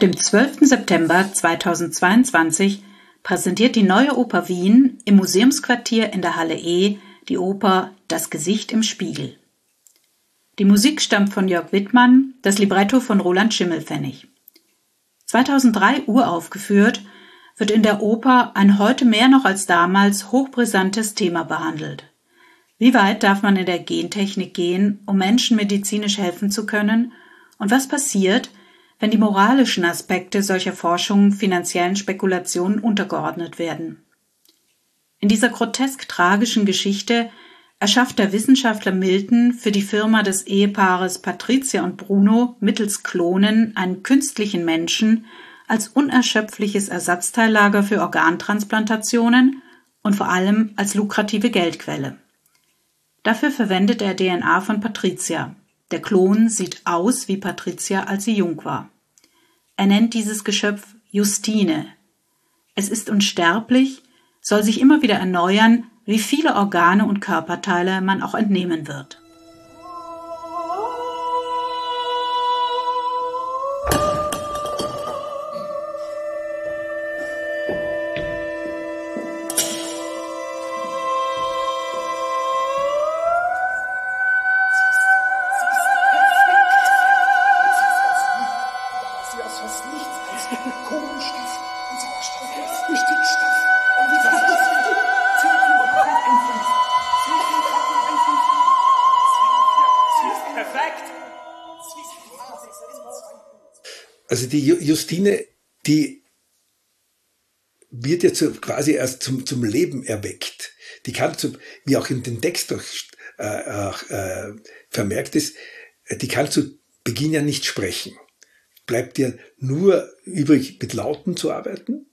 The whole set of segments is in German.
dem 12. September 2022 präsentiert die Neue Oper Wien im Museumsquartier in der Halle E die Oper Das Gesicht im Spiegel. Die Musik stammt von Jörg Wittmann, das Libretto von Roland Schimmelpfennig. 2003 uraufgeführt, wird in der Oper ein heute mehr noch als damals hochbrisantes Thema behandelt. Wie weit darf man in der Gentechnik gehen, um Menschen medizinisch helfen zu können? Und was passiert, wenn die moralischen Aspekte solcher Forschung finanziellen Spekulationen untergeordnet werden. In dieser grotesk tragischen Geschichte erschafft der Wissenschaftler Milton für die Firma des Ehepaares Patricia und Bruno mittels Klonen einen künstlichen Menschen als unerschöpfliches Ersatzteillager für Organtransplantationen und vor allem als lukrative Geldquelle. Dafür verwendet er DNA von Patricia, der Klon sieht aus wie Patricia, als sie jung war. Er nennt dieses Geschöpf Justine. Es ist unsterblich, soll sich immer wieder erneuern, wie viele Organe und Körperteile man auch entnehmen wird. Also die Justine, die wird jetzt so quasi erst zum, zum Leben erweckt. Die kann, zum, wie auch in den Text doch, äh, äh, vermerkt ist, die kann zu Beginn ja nicht sprechen. Bleibt dir nur übrig, mit Lauten zu arbeiten.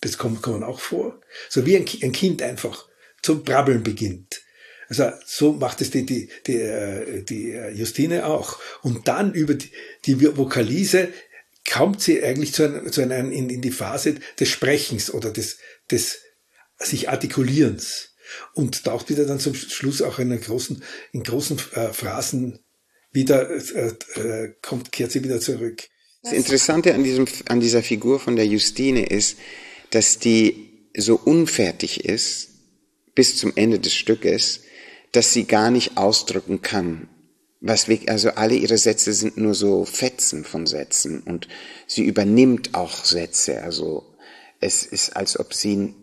Das kommt, kommt auch vor. So wie ein, ein Kind einfach zum Brabbeln beginnt. Also so macht es die, die, die, äh, die Justine auch. Und dann über die, die Vokalise kommt sie eigentlich zu einem, zu einem in, in die Phase des Sprechens oder des, des sich Artikulierens und taucht wieder dann zum Schluss auch in großen, in großen äh, Phrasen wieder, äh, äh, kommt, kehrt sie wieder zurück. Das Interessante an diesem, an dieser Figur von der Justine ist, dass die so unfertig ist bis zum Ende des Stückes, dass sie gar nicht ausdrücken kann, was wir, also alle ihre Sätze sind nur so Fetzen von Sätzen und sie übernimmt auch Sätze. Also es ist, als ob sie,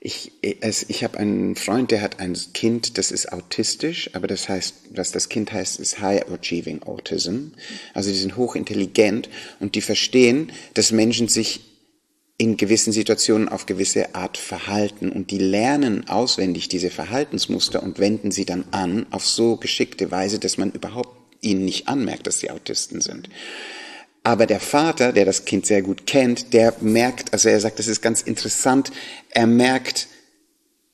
ich, es, ich habe einen Freund, der hat ein Kind, das ist autistisch, aber das heißt, was das Kind heißt, ist High Achieving Autism. Also die sind hochintelligent und die verstehen, dass Menschen sich in gewissen Situationen auf gewisse Art verhalten und die lernen auswendig diese Verhaltensmuster und wenden sie dann an auf so geschickte Weise, dass man überhaupt ihnen nicht anmerkt, dass sie Autisten sind. Aber der Vater, der das Kind sehr gut kennt, der merkt, also er sagt, das ist ganz interessant, er merkt,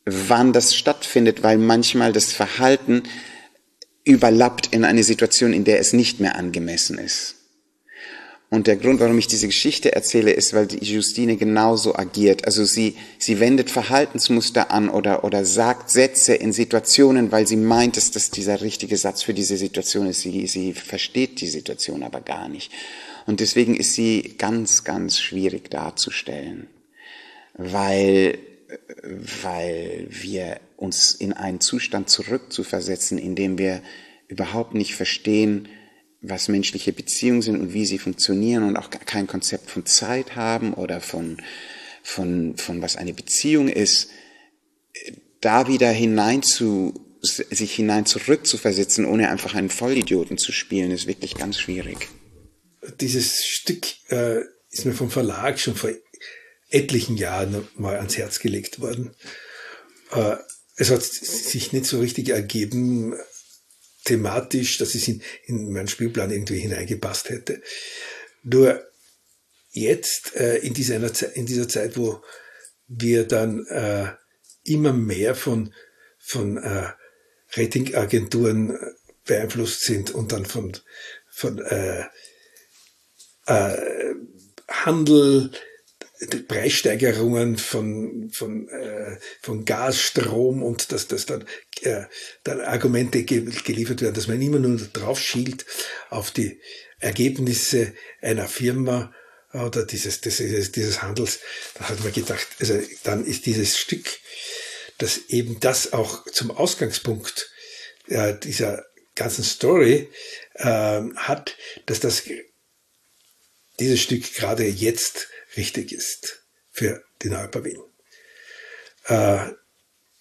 wann das stattfindet, weil manchmal das Verhalten überlappt in eine Situation, in der es nicht mehr angemessen ist. Und der Grund, warum ich diese Geschichte erzähle, ist, weil die Justine genauso agiert. Also sie, sie wendet Verhaltensmuster an oder, oder sagt Sätze in Situationen, weil sie meint, dass das dieser richtige Satz für diese Situation ist. Sie, sie versteht die Situation aber gar nicht. Und deswegen ist sie ganz, ganz schwierig darzustellen, weil, weil wir uns in einen Zustand zurückzuversetzen, in dem wir überhaupt nicht verstehen, was menschliche Beziehungen sind und wie sie funktionieren und auch kein Konzept von Zeit haben oder von, von, von was eine Beziehung ist, da wieder hinein zu, sich hinein zurückzuversetzen, ohne einfach einen Vollidioten zu spielen, ist wirklich ganz schwierig. Dieses Stück äh, ist mir vom Verlag schon vor etlichen Jahren mal ans Herz gelegt worden. Äh, es hat sich nicht so richtig ergeben, thematisch, dass es in, in meinen Spielplan irgendwie hineingepasst hätte. Nur jetzt, äh, in, dieser, in dieser Zeit, wo wir dann äh, immer mehr von, von äh, Ratingagenturen beeinflusst sind und dann von, von äh, äh, Handel, Preissteigerungen von, von, äh, von Gas, Strom und dass das dann, äh, dann Argumente ge geliefert werden, dass man immer nur drauf schielt auf die Ergebnisse einer Firma oder dieses, dieses, dieses Handels, da hat man gedacht, also dann ist dieses Stück, dass eben das auch zum Ausgangspunkt äh, dieser ganzen Story äh, hat, dass das dieses Stück gerade jetzt richtig ist für die Neuper Wien. Äh,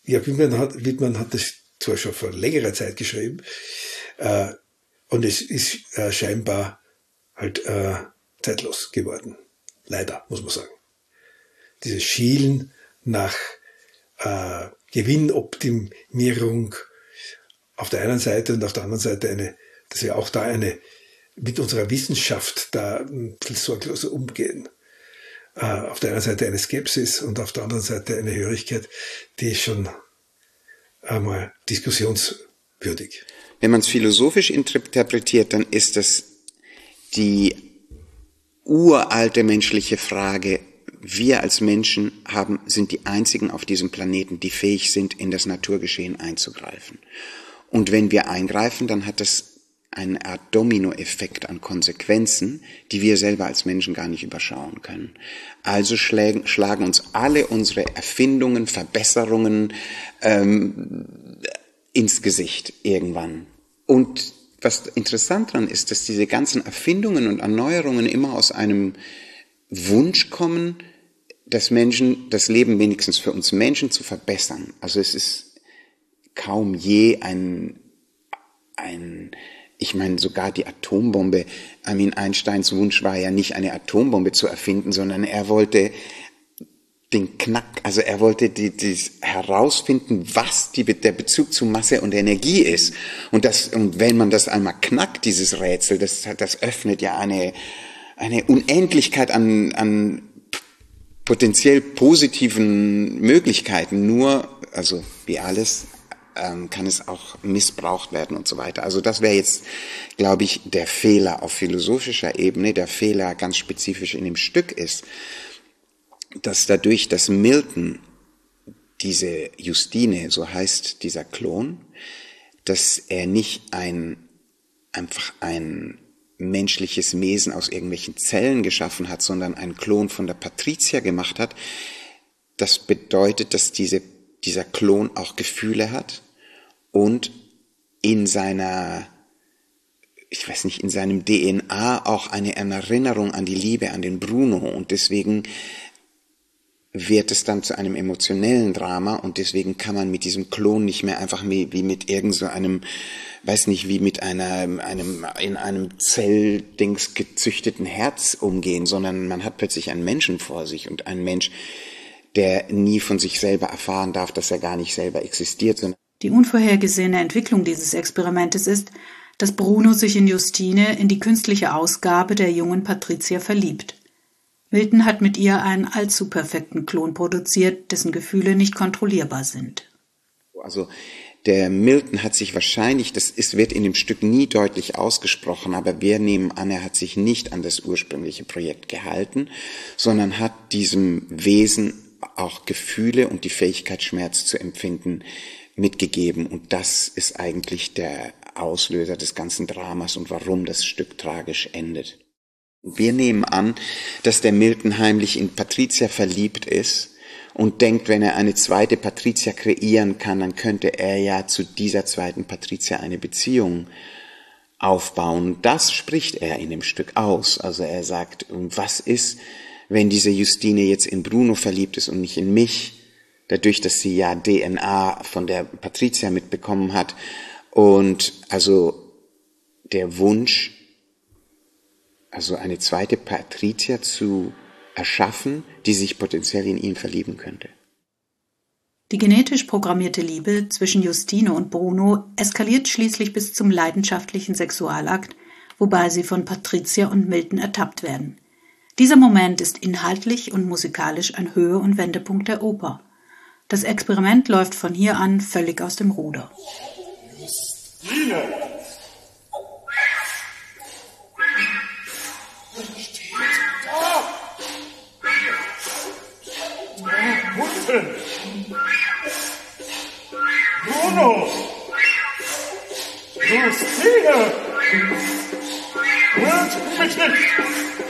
ja, Wittmann hat, Wittmann hat das zwar schon vor längerer Zeit geschrieben, äh, und es ist äh, scheinbar halt äh, zeitlos geworden. Leider, muss man sagen. Dieses Schielen nach äh, Gewinnoptimierung auf der einen Seite und auf der anderen Seite eine, dass wir auch da eine mit unserer Wissenschaft da ein bisschen sorglos umgehen. Äh, auf der einen Seite eine Skepsis und auf der anderen Seite eine Hörigkeit, die ist schon einmal diskussionswürdig. Wenn man es philosophisch interpretiert, dann ist das die uralte menschliche Frage, wir als Menschen haben, sind die einzigen auf diesem Planeten, die fähig sind, in das Naturgeschehen einzugreifen. Und wenn wir eingreifen, dann hat das eine Art Dominoeffekt an Konsequenzen, die wir selber als Menschen gar nicht überschauen können. Also schlagen, schlagen uns alle unsere Erfindungen, Verbesserungen ähm, ins Gesicht irgendwann. Und was interessant daran ist, dass diese ganzen Erfindungen und Erneuerungen immer aus einem Wunsch kommen, das Menschen, das Leben wenigstens für uns Menschen zu verbessern. Also es ist kaum je ein, ein, ich meine, sogar die Atombombe, Armin Einsteins Wunsch war ja nicht eine Atombombe zu erfinden, sondern er wollte den Knack, also er wollte die, die herausfinden, was die, der Bezug zu Masse und Energie ist. Und das, und wenn man das einmal knackt, dieses Rätsel, das, das öffnet ja eine, eine Unendlichkeit an, an potenziell positiven Möglichkeiten. Nur, also wie alles, ähm, kann es auch missbraucht werden und so weiter. Also das wäre jetzt, glaube ich, der Fehler auf philosophischer Ebene. Der Fehler ganz spezifisch in dem Stück ist, dass dadurch, dass Milton diese Justine, so heißt dieser Klon, dass er nicht ein, einfach ein menschliches Wesen aus irgendwelchen Zellen geschaffen hat, sondern ein Klon von der Patricia gemacht hat. Das bedeutet, dass diese, dieser Klon auch Gefühle hat und in seiner, ich weiß nicht, in seinem DNA auch eine Erinnerung an die Liebe, an den Bruno. Und deswegen wird es dann zu einem emotionellen Drama und deswegen kann man mit diesem Klon nicht mehr einfach wie mit irgend so einem, weiß nicht, wie mit einer, einem, in einem Zelldings gezüchteten Herz umgehen, sondern man hat plötzlich einen Menschen vor sich und einen Mensch, der nie von sich selber erfahren darf, dass er gar nicht selber existiert. Die unvorhergesehene Entwicklung dieses Experimentes ist, dass Bruno sich in Justine in die künstliche Ausgabe der jungen Patricia verliebt. Milton hat mit ihr einen allzu perfekten Klon produziert, dessen Gefühle nicht kontrollierbar sind. Also der Milton hat sich wahrscheinlich, das ist, wird in dem Stück nie deutlich ausgesprochen, aber wir nehmen an, er hat sich nicht an das ursprüngliche Projekt gehalten, sondern hat diesem Wesen auch Gefühle und die Fähigkeit, Schmerz zu empfinden, mitgegeben. Und das ist eigentlich der Auslöser des ganzen Dramas und warum das Stück tragisch endet. Wir nehmen an, dass der Milton heimlich in Patricia verliebt ist und denkt, wenn er eine zweite Patricia kreieren kann, dann könnte er ja zu dieser zweiten Patricia eine Beziehung aufbauen. Das spricht er in dem Stück aus. Also er sagt, was ist, wenn diese Justine jetzt in Bruno verliebt ist und nicht in mich? Dadurch, dass sie ja DNA von der Patricia mitbekommen hat. Und also der Wunsch, also eine zweite Patricia zu erschaffen, die sich potenziell in ihn verlieben könnte. Die genetisch programmierte Liebe zwischen Justine und Bruno eskaliert schließlich bis zum leidenschaftlichen Sexualakt, wobei sie von Patricia und Milton ertappt werden. Dieser Moment ist inhaltlich und musikalisch ein Höhe- und Wendepunkt der Oper. Das Experiment läuft von hier an völlig aus dem Ruder. Hilfe! Bruno! Justine! Hört mich nicht!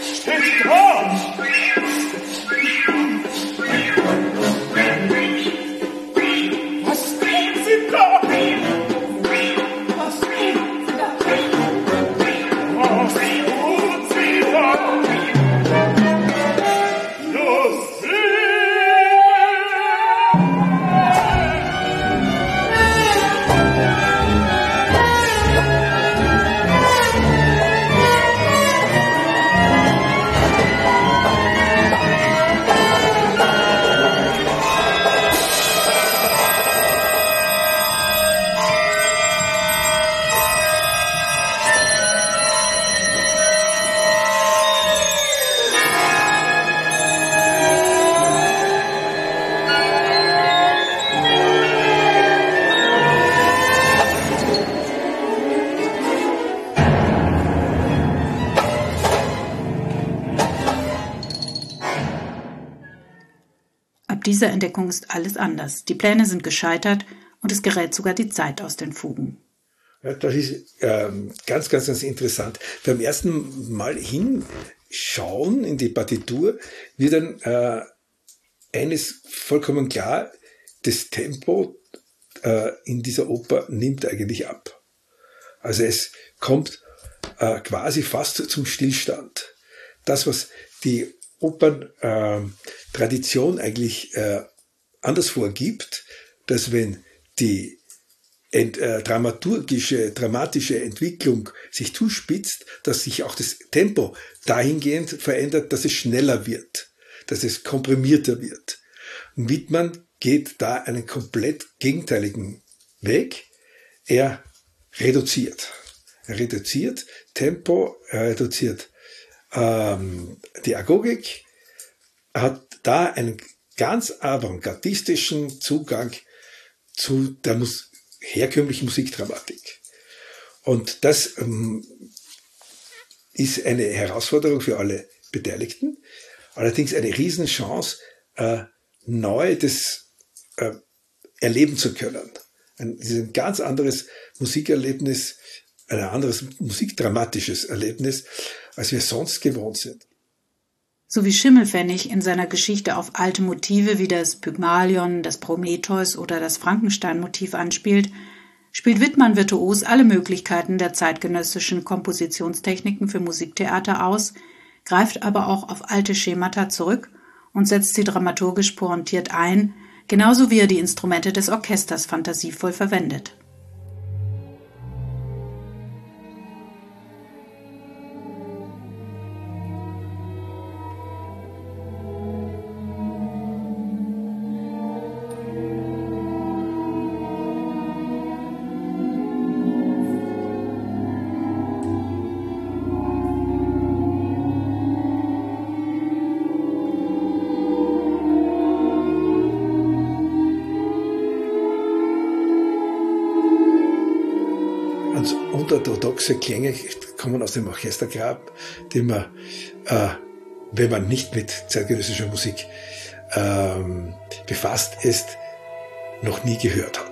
Ab dieser Entdeckung ist alles anders. Die Pläne sind gescheitert und es gerät sogar die Zeit aus den Fugen. Ja, das ist ähm, ganz, ganz, ganz interessant. Beim ersten Mal hinschauen in die Partitur wird dann äh, eines vollkommen klar, das Tempo äh, in dieser Oper nimmt eigentlich ab. Also es kommt äh, quasi fast zum Stillstand. Das, was die Operntradition äh, eigentlich äh, anders vorgibt, dass wenn die ent, äh, dramaturgische, dramatische Entwicklung sich zuspitzt, dass sich auch das Tempo dahingehend verändert, dass es schneller wird, dass es komprimierter wird. Und Wittmann geht da einen komplett gegenteiligen Weg. Er reduziert. Er reduziert Tempo, er reduziert ähm, die Agogik, hat da einen ganz avantgardistischen Zugang zu der Mus herkömmlichen Musikdramatik. Und das ähm, ist eine Herausforderung für alle Beteiligten, allerdings eine Riesenchance, äh, neu das äh, erleben zu können. Ein, ein ganz anderes Musikerlebnis, ein anderes musikdramatisches Erlebnis, als wir sonst gewohnt sind. So wie Schimmelpfennig in seiner Geschichte auf alte Motive wie das Pygmalion, das Prometheus oder das Frankenstein-Motiv anspielt, spielt Wittmann virtuos alle Möglichkeiten der zeitgenössischen Kompositionstechniken für Musiktheater aus, greift aber auch auf alte Schemata zurück und setzt sie dramaturgisch pointiert ein, genauso wie er die Instrumente des Orchesters fantasievoll verwendet. Orthodoxe Klänge kommen aus dem Orchestergrab, die man, äh, wenn man nicht mit zeitgenössischer Musik ähm, befasst ist, noch nie gehört hat.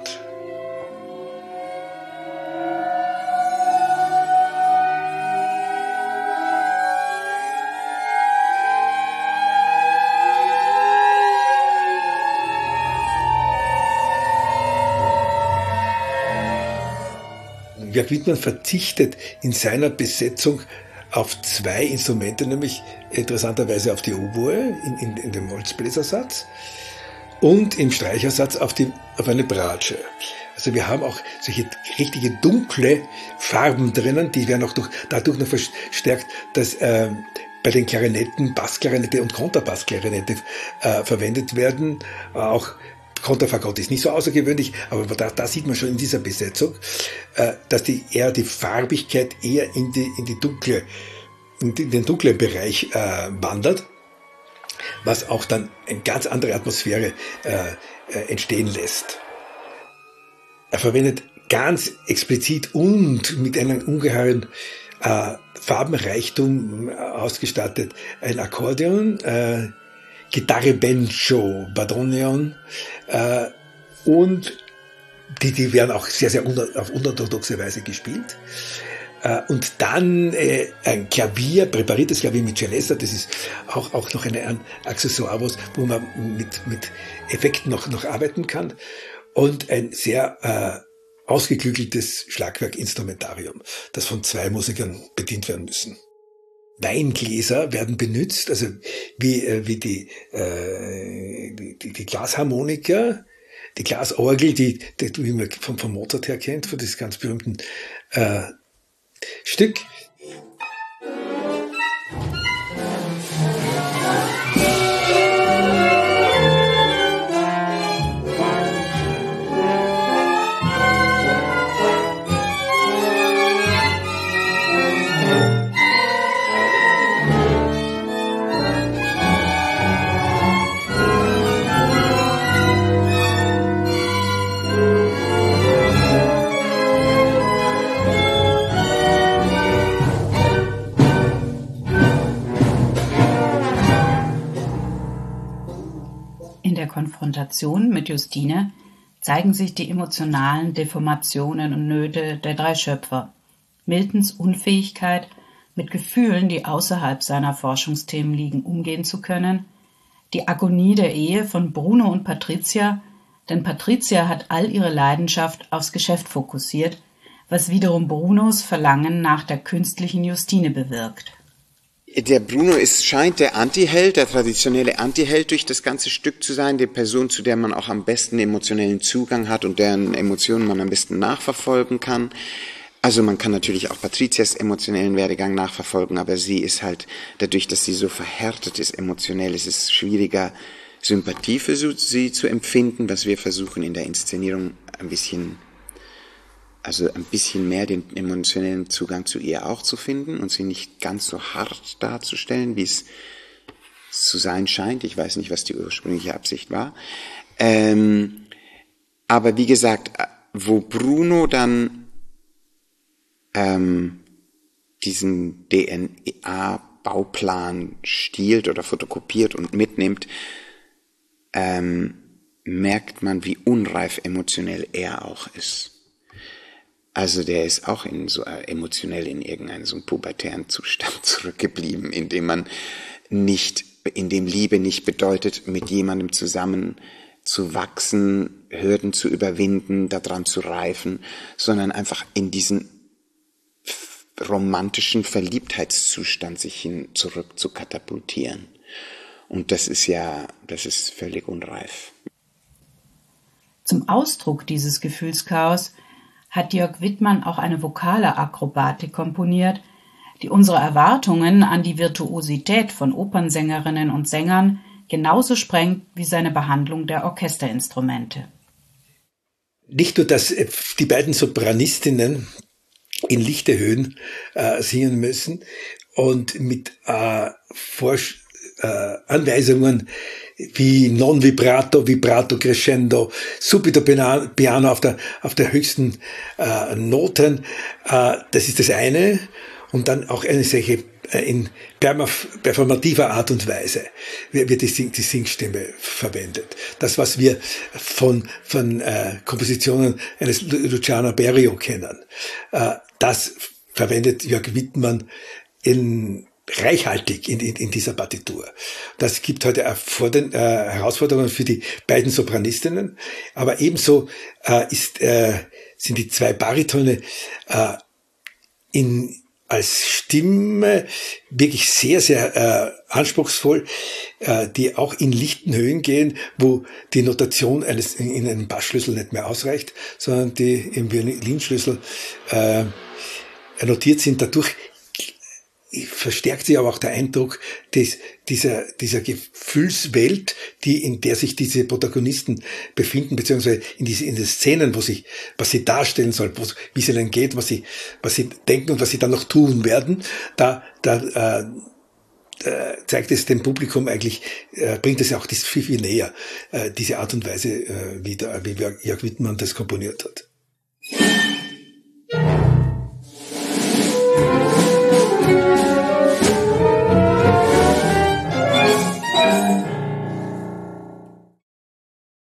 Jörg Wittmann verzichtet in seiner Besetzung auf zwei Instrumente, nämlich interessanterweise auf die Oboe in, in, in dem Holzbläsersatz und im Streichersatz auf, die, auf eine Bratsche. Also wir haben auch solche richtige dunkle Farben drinnen, die werden auch durch, dadurch noch verstärkt, dass äh, bei den Klarinetten Bassklarinette und Konterbassklarinette äh, verwendet werden. Auch Konterfagott ist nicht so außergewöhnlich, aber da, da sieht man schon in dieser Besetzung, äh, dass die eher die Farbigkeit eher in die, in die dunkle, in den dunklen Bereich äh, wandert, was auch dann eine ganz andere Atmosphäre äh, äh, entstehen lässt. Er verwendet ganz explizit und mit einem ungeheuren äh, Farbenreichtum ausgestattet ein Akkordeon, äh, Gitarre Bencho, Badonion äh, und die, die werden auch sehr, sehr unter, auf unorthodoxe Weise gespielt. Äh, und dann äh, ein Klavier, präpariertes Klavier mit Celesta, das ist auch, auch noch eine, ein Accessoire, wo man mit, mit Effekten noch, noch arbeiten kann. Und ein sehr äh, ausgeklügeltes Schlagwerkinstrumentarium, das von zwei Musikern bedient werden müssen. Weingläser werden benutzt, also wie, äh, wie die, äh, die, die Glasharmonika, die Glasorgel, die, die wie man von, von Mozart her kennt, von diesem ganz berühmten äh, Stück. Konfrontation mit Justine zeigen sich die emotionalen Deformationen und Nöte der drei Schöpfer. Miltons Unfähigkeit, mit Gefühlen, die außerhalb seiner Forschungsthemen liegen, umgehen zu können, die Agonie der Ehe von Bruno und Patricia, denn Patricia hat all ihre Leidenschaft aufs Geschäft fokussiert, was wiederum Brunos Verlangen nach der künstlichen Justine bewirkt. Der Bruno ist, scheint der Antiheld, der traditionelle Antiheld durch das ganze Stück zu sein, die Person, zu der man auch am besten emotionellen Zugang hat und deren Emotionen man am besten nachverfolgen kann. Also man kann natürlich auch Patrizias emotionellen Werdegang nachverfolgen, aber sie ist halt, dadurch, dass sie so verhärtet ist emotionell, ist es schwieriger, Sympathie für sie zu empfinden, was wir versuchen in der Inszenierung ein bisschen also ein bisschen mehr den emotionellen Zugang zu ihr auch zu finden und sie nicht ganz so hart darzustellen, wie es zu sein scheint. Ich weiß nicht, was die ursprüngliche Absicht war. Ähm, aber wie gesagt, wo Bruno dann ähm, diesen DNA-Bauplan stiehlt oder fotokopiert und mitnimmt, ähm, merkt man, wie unreif emotionell er auch ist. Also der ist auch in so äh, emotionell in irgendeinem so pubertären Zustand zurückgeblieben, in dem man nicht, in dem Liebe nicht bedeutet, mit jemandem zusammen zu wachsen, Hürden zu überwinden, daran zu reifen, sondern einfach in diesen romantischen Verliebtheitszustand sich hin zurück zu katapultieren. Und das ist ja, das ist völlig unreif. Zum Ausdruck dieses Gefühlschaos hat Jörg Wittmann auch eine vokale Akrobatik komponiert, die unsere Erwartungen an die Virtuosität von Opernsängerinnen und Sängern genauso sprengt wie seine Behandlung der Orchesterinstrumente. Nicht nur, dass äh, die beiden Sopranistinnen in lichte Höhen äh, singen müssen und mit äh, Vorsch äh, Anweisungen wie non vibrato, vibrato crescendo, subito piano auf der, auf der höchsten äh, Noten. Äh, das ist das eine. Und dann auch eine solche äh, in performativer Art und Weise wird die, Sing die Singstimme verwendet. Das, was wir von, von äh, Kompositionen eines Luciano Berio kennen, äh, das verwendet Jörg Wittmann in reichhaltig in, in, in dieser Partitur. Das gibt heute äh, Herausforderungen für die beiden Sopranistinnen, aber ebenso äh, ist, äh, sind die zwei Baritone äh, in, als Stimme wirklich sehr, sehr äh, anspruchsvoll, äh, die auch in lichten Höhen gehen, wo die Notation eines in einem Bassschlüssel nicht mehr ausreicht, sondern die im Violinschlüssel äh, notiert sind. Dadurch verstärkt sich aber auch der Eindruck des, dieser, dieser Gefühlswelt, die, in der sich diese Protagonisten befinden, beziehungsweise in diese, in den Szenen, wo sich, was sie darstellen sollen, wie es ihnen geht, was sie, was sie denken und was sie dann noch tun werden, da, da, äh, zeigt es dem Publikum eigentlich, äh, bringt es auch das viel, viel näher, äh, diese Art und Weise, äh, wie, der, wie Jörg Wittmann das komponiert hat.